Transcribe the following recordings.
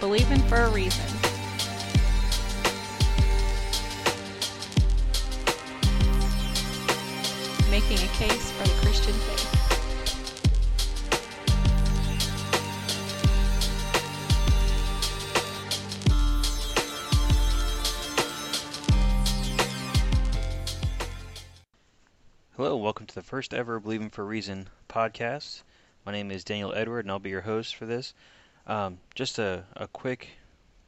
Believing for a reason. Making a case for the Christian faith. The first ever Believing for Reason podcast. My name is Daniel Edward, and I'll be your host for this. Um, just a, a quick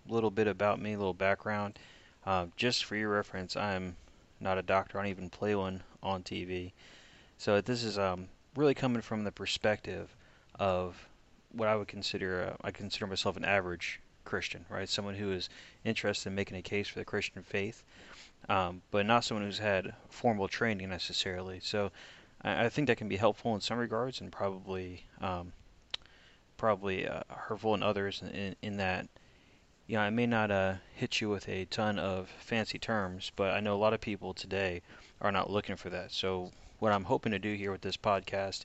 little bit about me, a little background. Uh, just for your reference, I'm not a doctor. I don't even play one on TV. So this is um, really coming from the perspective of what I would consider. Uh, I consider myself an average Christian, right? Someone who is interested in making a case for the Christian faith um, but not someone who's had formal training necessarily. So I, think that can be helpful in some regards, and probably um, probably uh, hurtful in others. In, in that, you know, I may not uh, hit you with a ton of fancy terms, but I know a lot of people today are not looking for that. So what I'm hoping to do here with this podcast,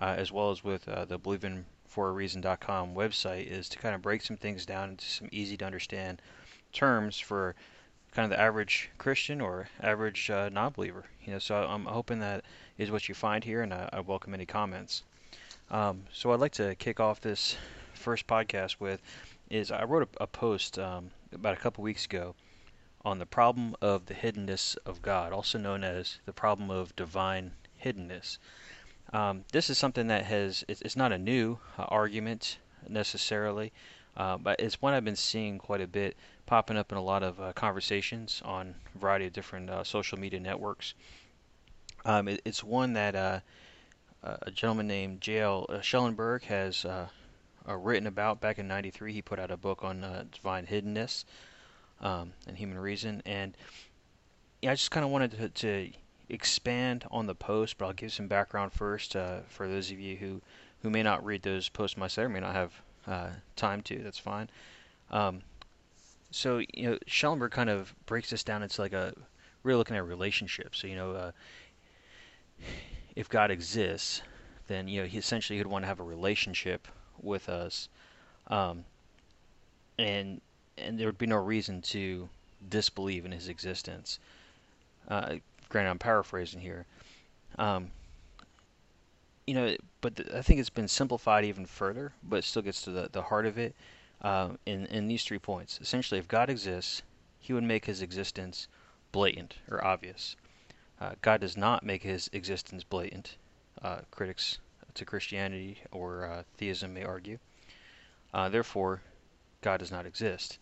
uh, as well as with uh, the believingforareason.com website, is to kind of break some things down into some easy to understand terms for kind of the average Christian or average uh, non-believer. You know, so I'm hoping that is what you find here, and I, I welcome any comments. Um, so I'd like to kick off this first podcast with is I wrote a, a post um, about a couple weeks ago on the problem of the hiddenness of God, also known as the problem of divine hiddenness. Um, this is something that has it's, it's not a new uh, argument necessarily, uh, but it's one I've been seeing quite a bit popping up in a lot of uh, conversations on a variety of different uh, social media networks. Um, it, it's one that uh, a gentleman named J.L. Uh, Schellenberg has uh, uh, written about back in '93. He put out a book on divine hiddenness um, and human reason, and yeah, I just kind of wanted to, to, expand on the post, but I'll give some background first for those of you who who may not read those posts myself, or may not have time to. That's fine. Um, so you know, Schellenberg kind of breaks this down into like a really looking at relationships. So you know, uh, if God exists, then you know he essentially would want to have a relationship with us, um, and and there would be no reason to disbelieve in his existence. Uh, granted, I'm paraphrasing here. Um, you know, but the, I think it's been simplified even further, but it still gets to the, the heart of it uh, in, in these three points. Essentially, if God exists, he would make his existence blatant or obvious. Uh, God does not make his existence blatant. Uh, critics to Christianity or uh, theism may argue. Uh, therefore, God does not exist.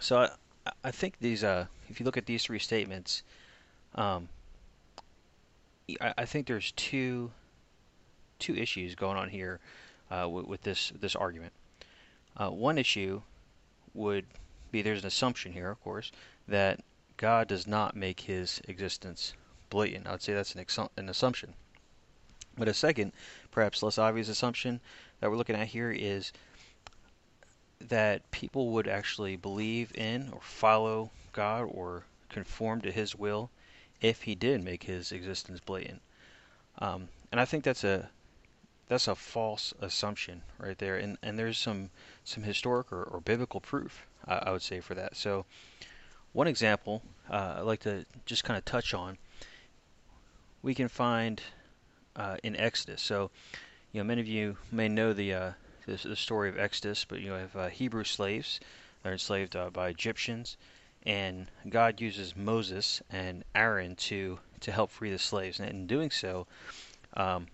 So I, I think these, uh, if you look at these three statements, um, I, I, think there's two two issues going on here with, with this this argument. Uh, one issue would be there's an assumption here, of course, that God does not make his existence blatant. I would say that's an, an assumption. But a second, perhaps less obvious assumption that we're looking at here is that people would actually believe in or follow God or conform to His will if He did make His existence blatant. Um, and I think that's a that's a false assumption right there, and and there's some some historic or, or biblical proof I would say for that. So one example uh, I'd like to just kind of touch on we can find uh, in Exodus. So you know many of you may know the uh, the, the, story of Exodus, but you have uh, Hebrew slaves that are enslaved uh, by Egyptians, and God uses Moses and Aaron to to help free the slaves, and in doing so. Um,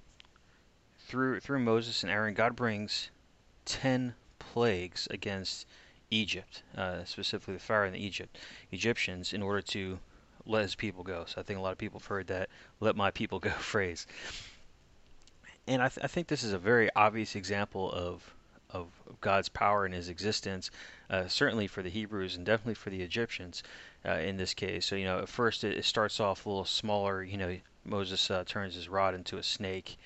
through through Moses and Aaron, God brings ten plagues against Egypt, uh, specifically the Pharaoh and the Egypt Egyptians, in order to let his people go. So I think a lot of people have heard that "let my people go" phrase. And I, th- I think this is a very obvious example of of God's power and His existence, uh, certainly for the Hebrews and definitely for the Egyptians uh, in this case. So you know, at first it, it, starts off a little smaller. You know, Moses uh, turns his rod into a snake,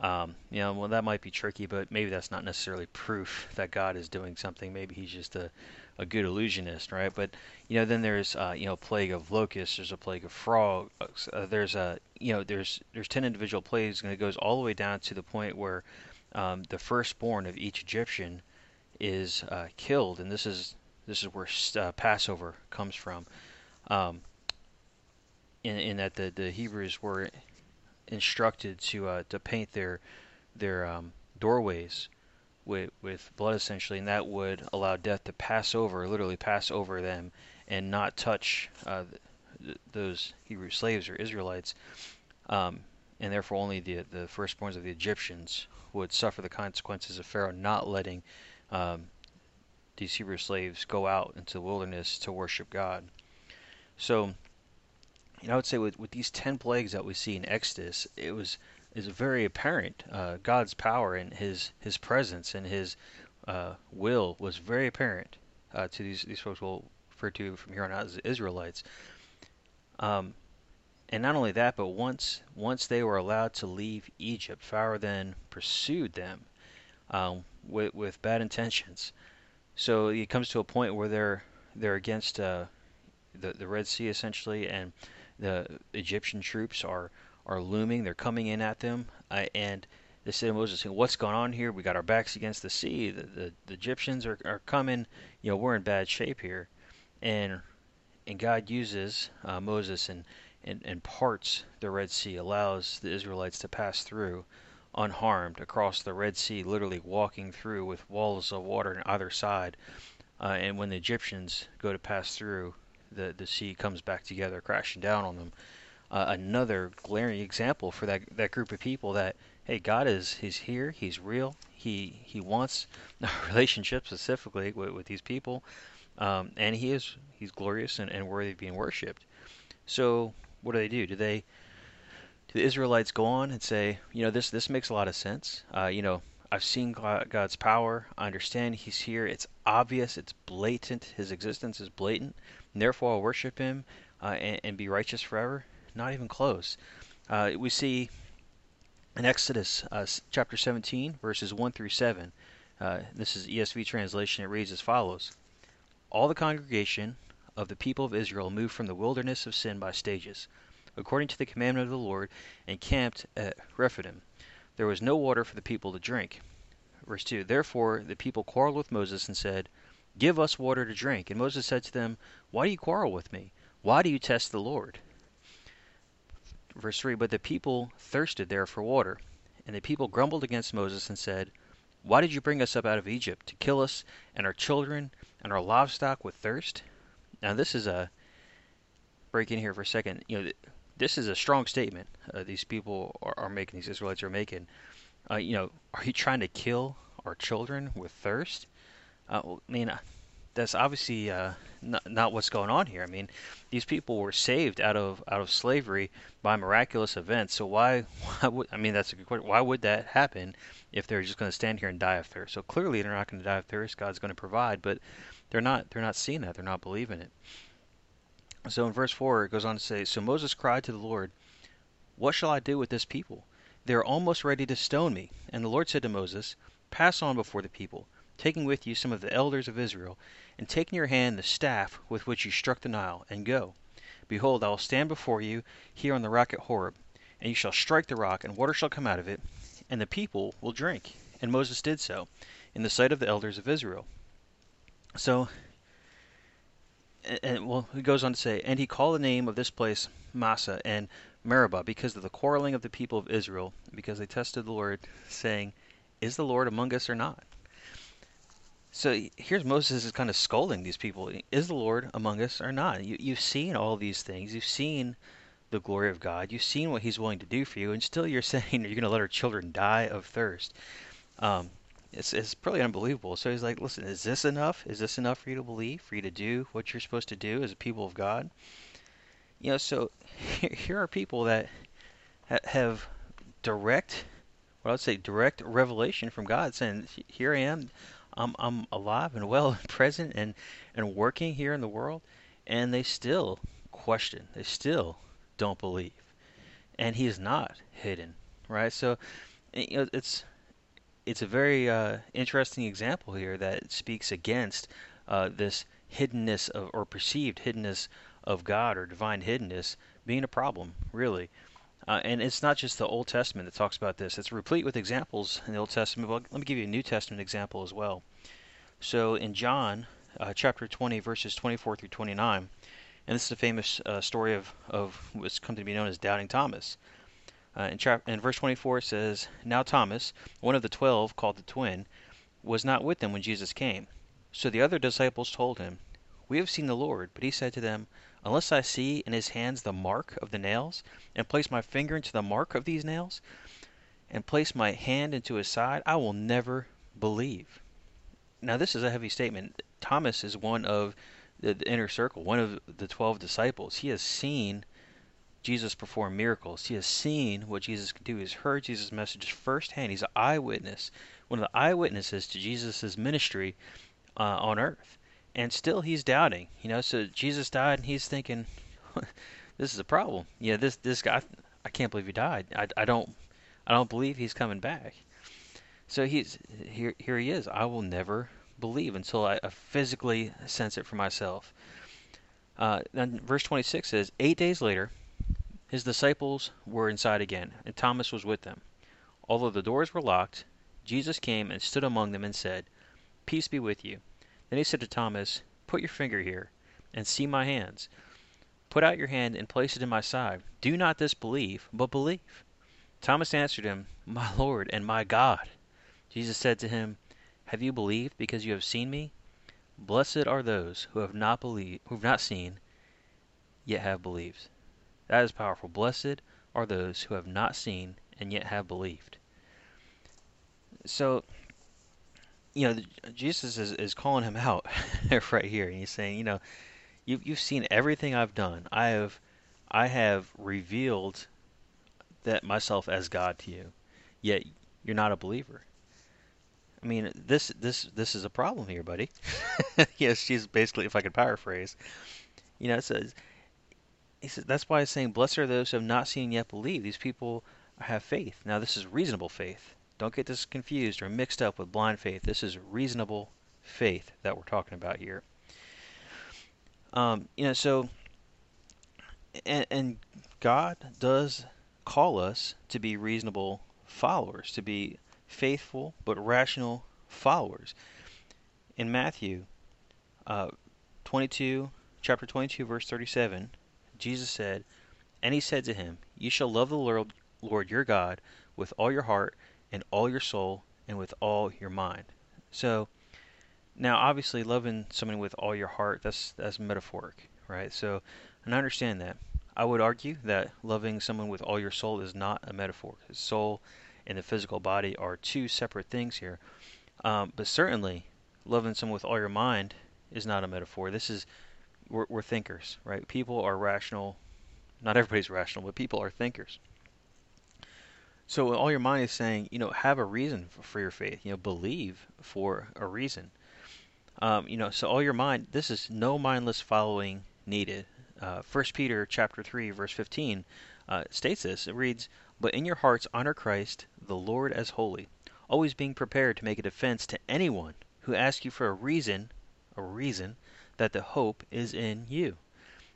Um, you know, well, that might be tricky, but maybe that's not necessarily proof that God is doing something. Maybe he's just a, a good illusionist, right? But you know, then there's uh, you know, plague of locusts. There's a plague of frogs. Uh, there's a you know, there's there's ten individual plagues, and it goes all the way down to the point where um, the firstborn of each Egyptian is uh, killed, and this is this is where uh, Passover comes from. Um, in, in that the, the Hebrews were instructed to uh, to paint their their um, doorways with with blood essentially, and that would allow death to pass over, literally pass over them, and not touch uh, th- those Hebrew slaves or Israelites, um, and therefore only the the firstborns of the Egyptians would suffer the consequences of Pharaoh not letting um, these Hebrew slaves go out into the wilderness to worship God. So you know, I would say with, with these 10 plagues that we see in Exodus, it was is very apparent. Uh, God's power and his his presence and his uh, will was very apparent uh, to these these folks. We'll refer to from here on out as Israelites. Um, and not only that, but once once they were allowed to leave Egypt, Pharaoh then pursued them um, with with bad intentions. So it comes to a point where they're they're against uh, the the Red Sea essentially, and the Egyptian troops are are looming. They're coming in at them, uh, and they said to Moses, "What's going on here? We got our backs against the sea. The, the, the Egyptians are, are coming. You know, we're in bad shape here." And and God uses uh, Moses and, and and parts the Red Sea, allows the Israelites to pass through unharmed across the Red Sea, literally walking through with walls of water on either side. Uh, and when the Egyptians go to pass through, the the sea comes back together, crashing down on them. Uh, another glaring example for that that group of people that hey, God is he's here, he's real, he he wants a relationship specifically with, with these people, um, and he is he's glorious and, and worthy of being worshipped. So what do they do? Do they do the Israelites go on and say, you know, this this makes a lot of sense. Uh, you know, I've seen God's power. I understand He's here. It's obvious. It's blatant. His existence is blatant and therefore I'll worship him uh, and, and, be righteous forever? Not even close. Uh, we see in Exodus uh, chapter 17, verses 1 through 7. Uh, this is ESV translation. It reads as follows All the congregation of the people of Israel moved from the wilderness of sin by stages, according to the commandment of the Lord, and camped at Rephidim. There was no water for the people to drink. Verse 2 Therefore the people quarreled with Moses and said, Give us water to drink. And Moses said to them, Why do you quarrel with me? Why do you test the Lord? Verse 3 But the people thirsted there for water. And the people grumbled against Moses and said, Why did you bring us up out of Egypt to kill us and our children and our livestock with thirst? Now, this is a break in here for a second. You know, this is a strong statement uh, these people are, are, making, these Israelites are making. Uh, you know, are you trying to kill our children with thirst? Uh, I mean, uh, that's obviously uh, not, not what's going on here. I mean, these people were saved out of out of slavery by miraculous events. So why why would I mean that's a good question. Why would that happen if they're just going to stand here and die of thirst? So clearly they're not going to die of thirst. God's going to provide, but they're not they're not seeing that. They're not believing it. So in verse four it goes on to say, so Moses cried to the Lord, "What shall I do with this people? They are almost ready to stone me." And the Lord said to Moses, "Pass on before the people." Taking with you some of the elders of Israel, and take in your hand the staff with which you struck the Nile, and go. Behold, I will stand before you here on the rock at Horeb, and you shall strike the rock, and water shall come out of it, and the people will drink. And Moses did so, in the sight of the elders of Israel. So, and, well, he goes on to say, and he called the name of this place Massah and Meribah, because of the quarreling of the people of Israel, because they tested the Lord, saying, Is the Lord among us or not? So here's Moses is kind of scolding these people. Is the Lord among us or not? You, you've seen all these things. You've seen the glory of God. You've seen what He's willing to do for you, and still you're saying you're going to let our children die of thirst. Um, it's, it's pretty unbelievable. So he's like, listen, is this enough? Is this enough for you to believe, for you to do what you're supposed to do as a people of God? You know, so here, here are people that have direct, what I would say, direct revelation from God, saying, here I am. I'm I'm alive and well and present and and working here in the world, and they still question. They still don't believe, and He is not hidden, right? So, you know, it's it's a very uh, interesting example here that speaks against uh, this hiddenness of, or perceived hiddenness of God or divine hiddenness being a problem, really. Uh, and it's not just the Old Testament that talks about this. It's replete with examples in the Old Testament. Well, let me give you a New Testament example as well. So in John uh, chapter 20, verses 24 through 29, and this is a famous uh, story of, of what's come to be known as Doubting Thomas. Uh, in, chap- in verse 24 it says, Now Thomas, one of the twelve, called the twin, was not with them when Jesus came. So the other disciples told him, We have seen the Lord. But he said to them, Unless I see in his hands the mark of the nails, and place my finger into the mark of these nails, and place my hand into his side, I will never believe. Now, this is a heavy statement. Thomas is one of the, the inner circle, one of the 12 disciples. He has seen Jesus perform miracles. He has seen what Jesus can do. He's heard Jesus' messages firsthand. He's an eyewitness, one of the eyewitnesses to Jesus' ministry uh, on earth and still he's doubting. You know, so Jesus died, and he's thinking, "This is a problem." Yeah, this this guy, I can't believe he died. I, I don't I don't believe he's coming back. So he's here. Here he is. I will never believe until I, I physically sense it for myself. Uh, then verse 26 says, Eight days later, his disciples were inside again, and Thomas was with them. Although the doors were locked, Jesus came and stood among them and said, Peace be with you. Then he said to Thomas, Put your finger here, and see my hands. Put out your hand and place it in my side. Do not disbelieve, but believe. Thomas answered him, My Lord and my God. Jesus said to him, Have you believed because you have seen me? Blessed are those who have not believed, who have not seen, yet have believed. That is powerful. Blessed are those who have not seen and yet have believed. So you know, Jesus is, is calling him out right here, and he's saying, you know, you've you've seen everything I've done. I have, I have revealed that myself as God to you, yet you're not a believer. I mean, this this this is a problem here, buddy. yes, she's basically, if I could paraphrase, you know, it says, he says that's why he's saying, blessed are those who have not seen yet believe. These people have faith. Now, this is reasonable faith. Don't get this confused or mixed up with blind faith. This is reasonable faith that we're talking about here. Um, you know, so, and, and God does call us to be reasonable followers, to be faithful but rational followers. In Matthew uh, 22, chapter 22, verse 37, Jesus said, And he said to him, You shall love the Lord, Lord your God with all your heart and all your soul and with all your mind. So now obviously loving someone with all your heart that's that's metaphoric, right? So and I understand that. I would argue that loving someone with all your soul is not a metaphor. Soul and the physical body are two separate things here. Um, but certainly, loving someone with all your mind is not a metaphor. This is we're, we're thinkers, right? People are rational. Not everybody's rational, but people are thinkers. So all your mind is saying, you know, have a reason for your faith. You know, believe for a reason. Um, you know, so all your mind. This is no mindless following needed. Uh, First Peter chapter three verse fifteen uh, states this. It reads, "But in your hearts honor Christ the Lord as holy, always being prepared to make a defense to anyone who asks you for a reason, a reason that the hope is in you.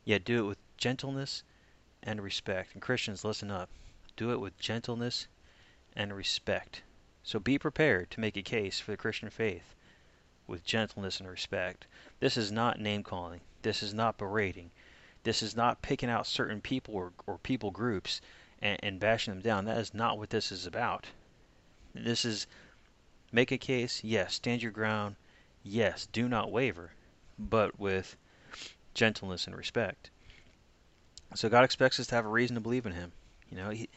Yet do it with gentleness and respect." And Christians, listen up do it with gentleness and respect. So be prepared to make a case for the Christian faith with gentleness and respect. This is not name calling. This is not berating. This is not picking out certain people or, or people groups and, and bashing them down. That is not what this is about. This is make a case, yes, stand your ground, yes, do not waver, but with gentleness and respect. So God expects us to have a reason to believe in Him. You know, he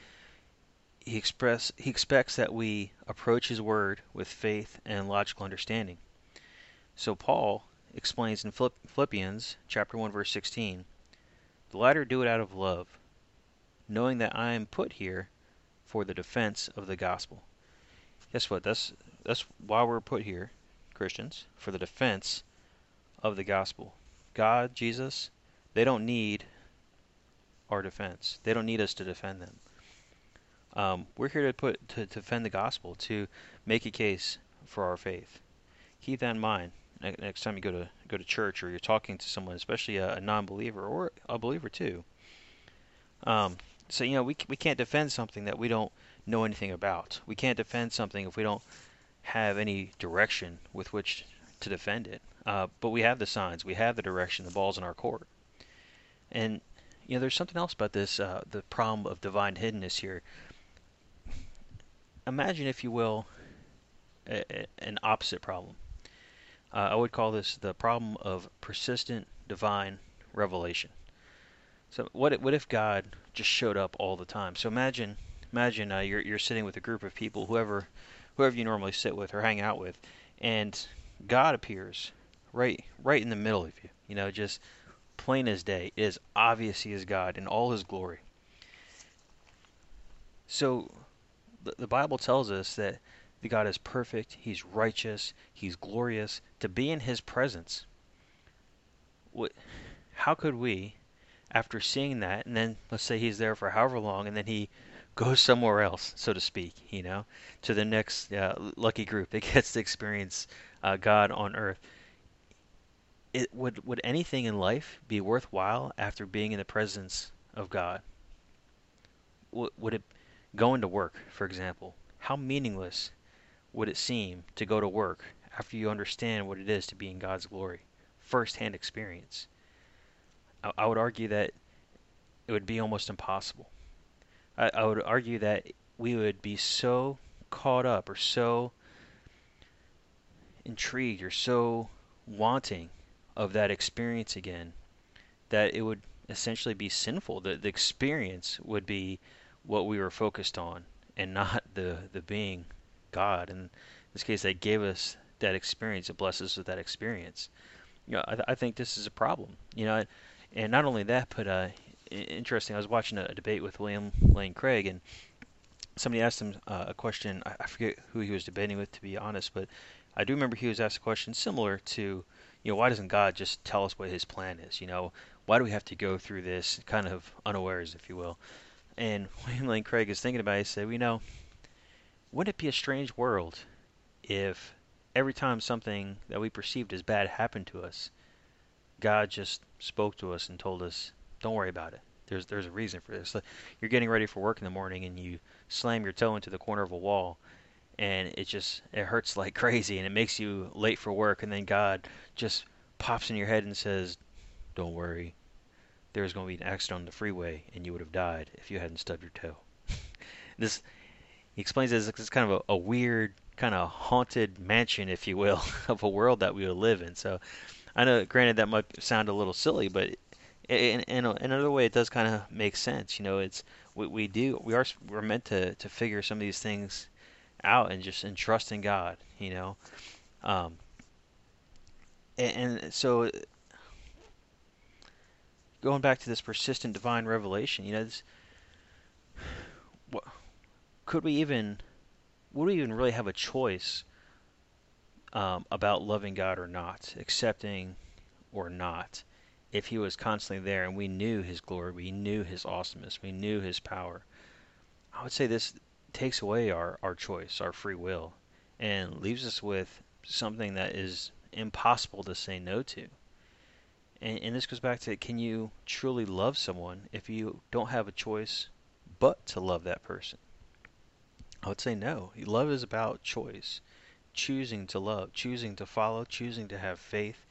he express he expects that we approach his word with faith and logical understanding. So Paul explains in Philippians chapter 1 verse 16, "The latter do it out of love, knowing that I am put here for the defense of the gospel." Guess what? That's that's why we're put here, Christians, for the defense of the gospel. God, Jesus, they don't need our defense. They don't need us to defend them. Um, we're here to put to, to defend the gospel, to make a case for our faith. Keep that in mind next time you go to go to church or you're talking to someone, especially a, a non-believer or a believer too. Um, so you know we we can't defend something that we don't know anything about. We can't defend something if we don't have any direction with which to defend it. Uh, but we have the signs, we have the direction, the ball's in our court. And you know, there's something else about this, uh, the problem of divine hiddenness here. Imagine, if you will, a, a, an opposite problem. Uh, I would call this the problem of persistent divine revelation. So, what if, what if God just showed up all the time? So imagine, imagine uh, you're you're sitting with a group of people, whoever whoever you normally sit with or hang out with, and God appears right right in the middle of you. You know, just plain as day. It is obvious He is God in all His glory. So, the, Bible tells us that the God is perfect, He's righteous, He's glorious. To be in His presence, what? How could we, after seeing that, and then let's say He's there for however long, and then He goes somewhere else, so to speak, you know, to the next uh, lucky group that gets to experience uh, God on earth. It would would anything in life be worthwhile after being in the presence of God? Would it going to work, for example? How meaningless would it seem to go to work after you understand what it is to be in God's glory, first-hand experience? I, I would argue that it would be almost impossible. I, I would argue that we would be so caught up or so intrigued or so wanting of that experience again that it would essentially be sinful. The, the experience would be what we were focused on and not the, the being God. And in this case, they gave us that experience. It blesses us with that experience. You know, I, th- I think this is a problem. You know, and not only that, but uh, interesting. I was watching a, a debate with William Lane Craig, and somebody asked him uh, a question. I, I forget who he was debating with, to be honest, but I do remember he was asked a question similar to, you know, why doesn't God just tell us what His plan is? You know, why do we have to go through this kind of unawares, if you will? And William Lane Craig is thinking about it. He said, well, you know, wouldn't it be a strange world if every time something that we perceived as bad happened to us, God just spoke to us and told us, "Don't worry about it. There's there's a reason for this." You're getting ready for work in the morning and you slam your toe into the corner of a wall, and it just it hurts like crazy and it makes you late for work, and then God just pops in your head and says, "Don't worry. There's going to be an accident on the freeway, and you would have died if you hadn't stubbed your toe." this he explains it as it's kind of a, a weird kind of haunted mansion, if you will, of a world that we live in. So I know, granted, that might sound a little silly, but in, in, in another way, it does kind of make sense. You know, it's we, we do we are we're meant to to figure some of these things out and just and trust in God. You know, um, and, and so going back to this persistent divine revelation, you know, this, what could we even would we even really have a choice um, about loving God or not, accepting or not, if He was constantly there and we knew His glory, we knew His awesomeness, we knew His power? I would say this takes away our, our choice, our free will, and leaves us with something that is impossible to say no to. And, and this goes back to can you truly love someone if you don't have a choice but to love that person? I would say no. Love is about choice. Choosing to love, choosing to follow, choosing to have faith,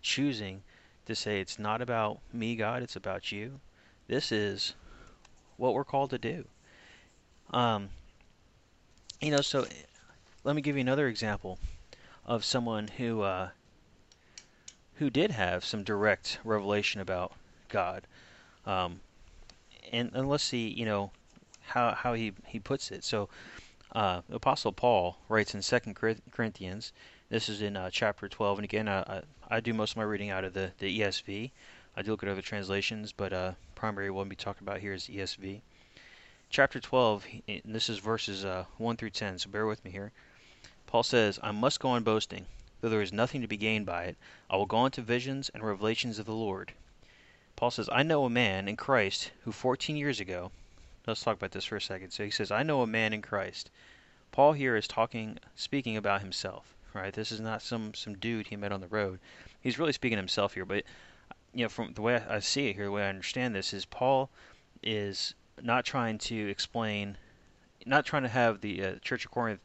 choosing to say it's not about me, God, it's about you. This is what we're called to do. Um, you know, so let me give you another example of someone who uh, who did have some direct revelation about God. Um, and, and let's see, you know, how how he he puts it. So, uh, Apostle Paul writes in Second Corinthians. This is in uh, chapter 12, and again, I, I do most of my reading out of the the ESV. I do look at other translations, but uh, primary one we talking about here is ESV. Chapter 12, and this is verses uh, 1 through 10, so bear with me here. Paul says, I must go on boasting, though there is nothing to be gained by it. I will go on to visions and revelations of the Lord. Paul says, I know a man in Christ who 14 years ago let's talk about this for a second. So he says, "I know a man in Christ." Paul here is talking, speaking about himself, right? This is not some some dude he met on the road. He's really speaking himself here. But you know, from the way I see it here, the way I understand this is Paul is not trying to explain, not trying to have the uh, Church of Corinth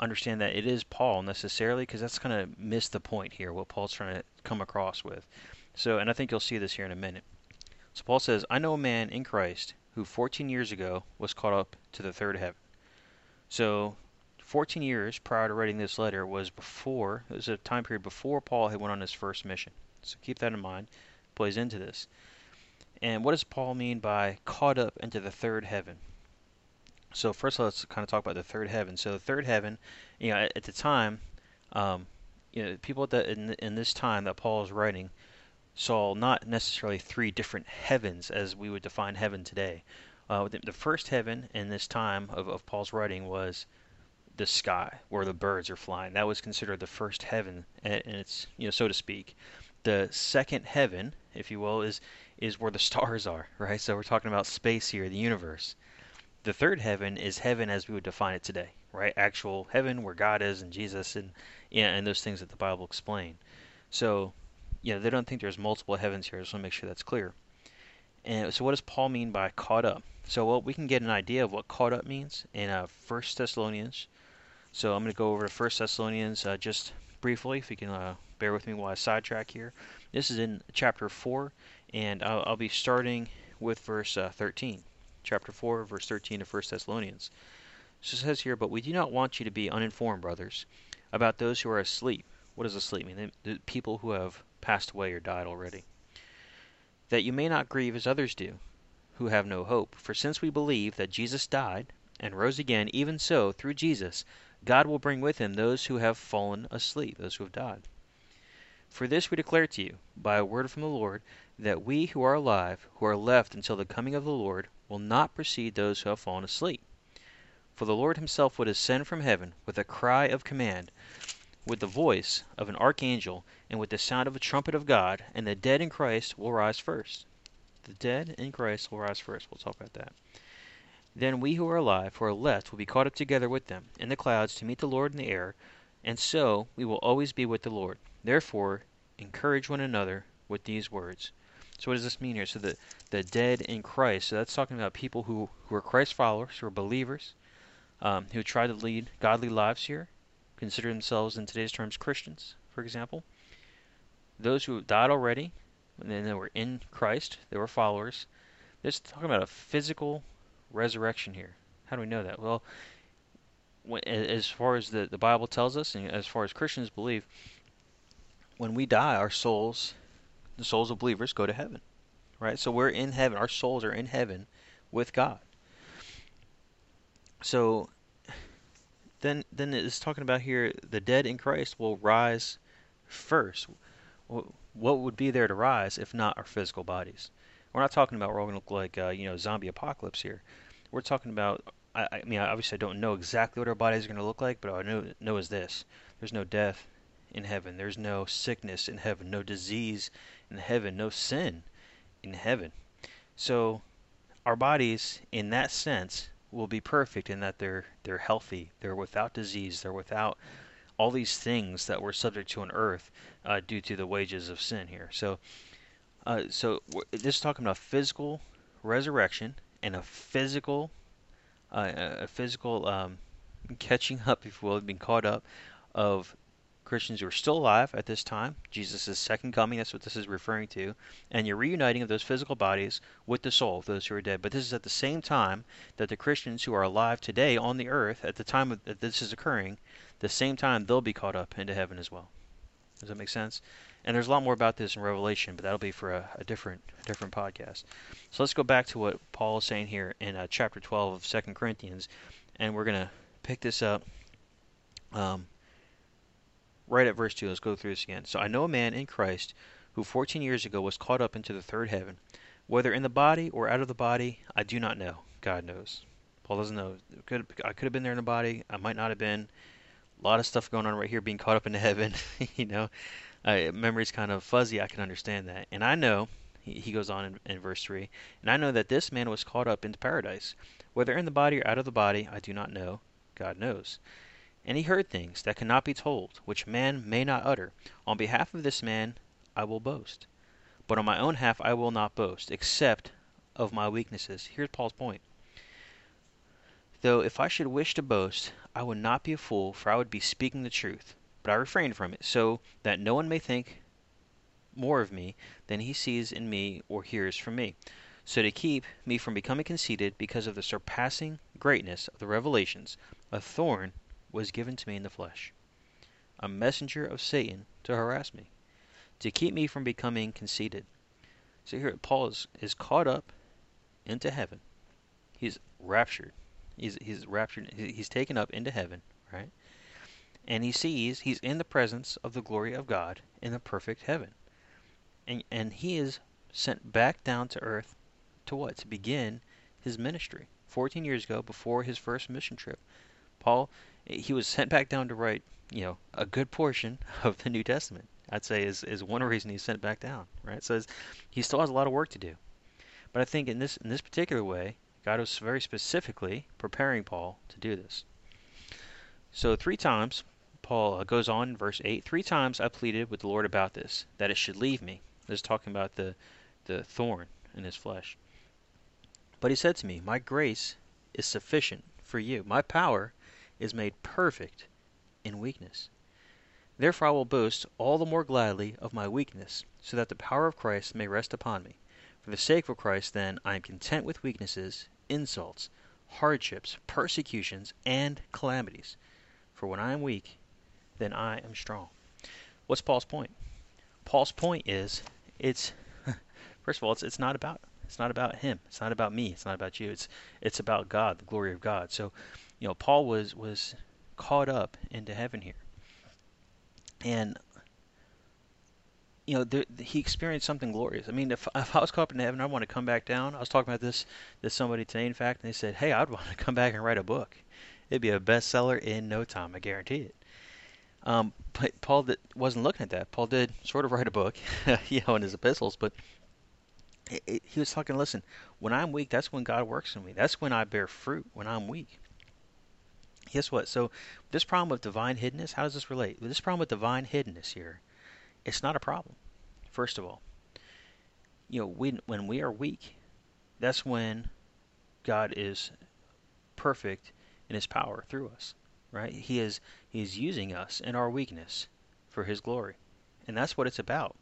understand that it is Paul necessarily, because that's kind of miss the point here. What Paul's trying to come across with. So, and I think you'll see this here in a minute. So Paul says, I know a man in Christ who 14 years ago was caught up to the third heaven. So 14 years prior to writing this letter was before, it was a time period before Paul had went on his first mission. So keep that in mind, plays into this. And what does Paul mean by caught up into the third heaven? So first let's kind of talk about the third heaven. So the third heaven, you know, at, at the time, um, you know, people that in, in this time that Paul is writing, saw not necessarily three different heavens as we would define heaven today. Uh, the, the, first heaven in this time of, of Paul's writing was the sky where the birds are flying. That was considered the first heaven, and it's you know so to speak. The second heaven, if you will, is is where the stars are, right? So we're talking about space here, the universe. The third heaven is heaven as we would define it today, right? Actual heaven where God is and Jesus and yeah, and those things that the Bible explain. So yeah, they don't think there's multiple heavens here. I just want to make sure that's clear. And so, what does Paul mean by caught up? So, well, we can get an idea of what caught up means in uh, 1 Thessalonians. So, I'm going to go over to 1 Thessalonians uh, just briefly, if you can uh, bear with me while I sidetrack here. This is in chapter 4, and I'll, I'll be starting with verse uh, 13. Chapter 4, verse 13 of 1 Thessalonians. So it says here, But we do not want you to be uninformed, brothers, about those who are asleep. What does asleep mean? The people who have passed away or died already. That you may not grieve as others do, who have no hope. For since we believe that Jesus died and rose again, even so, through Jesus, God will bring with him those who have fallen asleep, those who have died. For this we declare to you, by a word from the Lord, that we who are alive, who are left until the coming of the Lord, will not precede those who have fallen asleep. For the Lord himself will descend from heaven with a cry of command, with the voice of an archangel, and with the sound of a trumpet of God, and the dead in Christ will rise first. The dead in Christ will rise first. We'll talk about that. Then we who are alive, who are left, will be caught up together with them in the clouds to meet the Lord in the air, and so we will always be with the Lord. Therefore, encourage one another with these words. So what does this mean here? So the the dead in Christ. So that's talking about people who who are Christ followers, who are believers, um, who try to lead godly lives here, consider themselves in today's terms Christians, for example. Those who died already, and then they were in Christ, they were followers. This is talking about a physical resurrection here. How do we know that? Well, as far as the, the Bible tells us, and as far as Christians believe, when we die, our souls, the souls of believers, go to heaven. Right? So we're in heaven. Our souls are in heaven with God. So then then it's talking about here the dead in Christ will rise first. What would be there to rise if not our physical bodies? We're not talking about we're all going to look like uh, you know zombie apocalypse here. We're talking about. I, I mean, obviously, I don't know exactly what our bodies are going to look like, but I know know is this: there's no death in heaven. There's no sickness in heaven. No disease in heaven. No sin in heaven. So, our bodies, in that sense, will be perfect in that they're they're healthy, they're without disease, they're without all these things that we're subject to on earth uh, due to the wages of sin here. So, uh, so this is talking about physical resurrection and a physical, uh, a physical um, catching up, if you will, being caught up of Christians who are still alive at this time, Jesus' second coming, that's what this is referring to, and you're reuniting of those physical bodies with the soul of those who are dead. But this is at the same time that the Christians who are alive today on the earth, at the time that this is occurring, the same time they'll be caught up into heaven as well. Does that make sense? And there's a lot more about this in Revelation, but that'll be for a, a different a different podcast. So let's go back to what Paul is saying here in uh, chapter 12 of Second Corinthians, and we're going to pick this up um, right at verse 2. Let's go through this again. So I know a man in Christ who 14 years ago was caught up into the third heaven. Whether in the body or out of the body, I do not know. God knows. Paul doesn't know. Could, I could have been there in the body. I might not have been. A lot of stuff going on right here, being caught up into heaven. you know, uh, memory's kind of fuzzy. I can understand that. And I know, he, he goes on in, in verse 3 And I know that this man was caught up into paradise. Whether in the body or out of the body, I do not know. God knows. And he heard things that cannot be told, which man may not utter. On behalf of this man I will boast. But on my own half I will not boast, except of my weaknesses. Here's Paul's point. Though if I should wish to boast, I would not be a fool, for I would be speaking the truth. But I refrain from it, so that no one may think more of me than he sees in me or hears from me. So to keep me from becoming conceited because of the surpassing greatness of the revelations, a thorn was given to me in the flesh, a messenger of Satan to harass me, to keep me from becoming conceited. So here Paul is, is caught up into heaven. He's raptured. He's he's raptured. He's taken up into heaven, right? And he sees he's in the presence of the glory of God in the perfect heaven. And and he is sent back down to earth to what? To begin his ministry. 14 years ago before his first mission trip. Paul he was sent back down to write, you know, a good portion of the New Testament. I'd say is is one reason he's sent back down, right? So he still has a lot of work to do. But I think in this in this particular way, God was very specifically preparing Paul to do this. So three times Paul uh, goes on verse 8, three times I pleaded with the Lord about this, that it should leave me. This is talking about the the thorn in his flesh. But he said to me, My grace is sufficient for you. My power is made perfect in weakness. Therefore I will boast all the more gladly of my weakness, so that the power of Christ may rest upon me. For the sake of Christ, then, I am content with weaknesses, insults, hardships, persecutions, and calamities. For when I am weak, then I am strong. What's Paul's point? Paul's point is it's first of all, it's it's not about it's not about him. It's not about me. It's not about you. It's it's about God, the glory of God. So, you know, Paul was was caught up into heaven here. And you know, he experienced something glorious. I mean, if, if I was caught up into heaven, I want to come back down. I was talking about this to somebody today, in fact, and they said, "Hey, I'd want to come back and write a book. It'd be a bestseller in no time. I guarantee it." Um, but Paul that wasn't looking at that. Paul did sort of write a book, you know, in his epistles, but he was talking. Listen, when I'm weak, that's when God works in me. That's when I bear fruit. When I'm weak. Guess what? So this problem of divine hiddenness, how does this relate? This problem with divine hiddenness here it's not a problem. First of all, you know, we, when we are weak, that's when God is perfect in His power through us, right? He is He is using us in our weakness for His glory, and that's what it's about.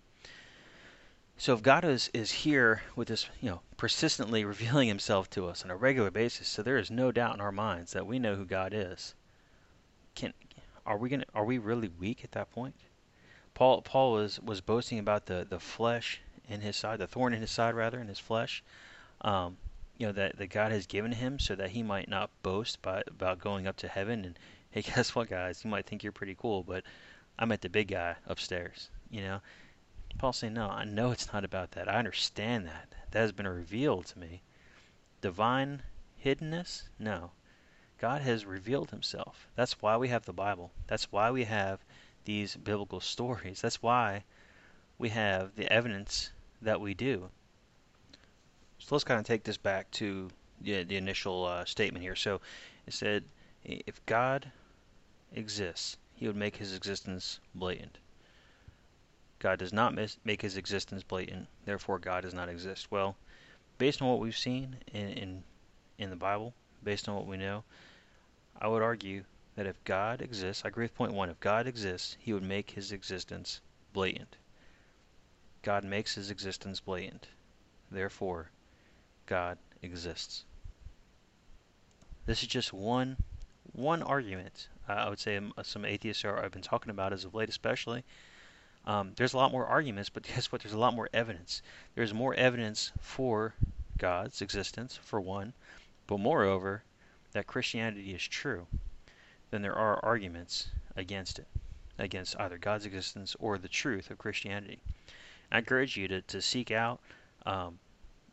So if God is is here with this, you know, persistently revealing Himself to us on a regular basis, so there is no doubt in our minds that we know who God is. Can are we gonna are we really weak at that point? Paul Paul was was boasting about the the flesh in his side, the thorn in his side rather, in his flesh. Um, you know that that God has given him so that he might not boast by, about going up to heaven and hey guess what guys you might think you're pretty cool but I'm at the big guy upstairs you know Paul's saying no I know it's not about that I understand that that has been revealed to me divine hiddenness no God has revealed himself that's why we have the Bible that's why we have these biblical stories. That's why we have the evidence that we do. So let's kind of take this back to the, the initial uh, statement here. So it said, if God exists, he would make his existence blatant. God does not make his existence blatant, therefore God does not exist. Well, based on what we've seen in, in in the Bible, based on what we know, I would argue that if God exists, I agree with point one, if God exists, he would make his existence blatant. God makes his existence blatant. Therefore, God exists. This is just one one argument. Uh, I would say um, some atheists are I've been talking about as of late, especially. Um, there's a lot more arguments, but guess what? There's a lot more evidence. There's more evidence for God's existence, for one, but moreover, that Christianity is true then there are arguments against it, against either God's existence or the truth of Christianity. I encourage you to, to seek out um,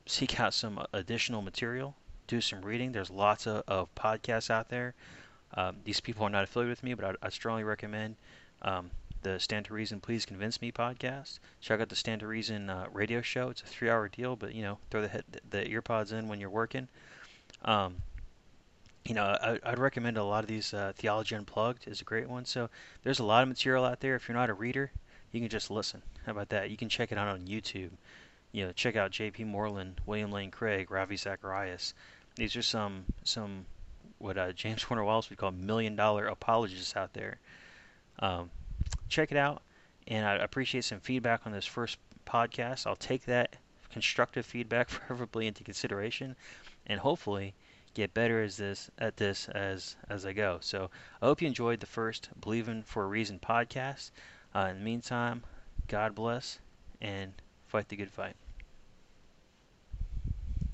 seek out some additional material, do some reading. There's lots of, of podcasts out there. Um, these people are not affiliated with me, but I, I strongly recommend um, the Stand to Reason Please Convince Me podcast. Check out the Stand to Reason uh, radio show. It's a three-hour deal, but you know, throw the head, the earpods in when you're working. Um, you know, I, I'd recommend a lot of these. Uh, Theology Unplugged is a great one. So there's a lot of material out there. If you're not a reader, you can just listen. How about that? You can check it out on YouTube. You know, check out J.P. Moreland, William Lane Craig, Ravi Zacharias. These are some some what uh, James Warner Wallace would call million dollar apologists out there. Um, check it out, and I appreciate some feedback on this first podcast. I'll take that constructive feedback preferably into consideration, and hopefully get better as this at this as as I go. So I hope you enjoyed the first Believing for a Reason podcast. Uh, in the meantime, God bless and fight the good fight.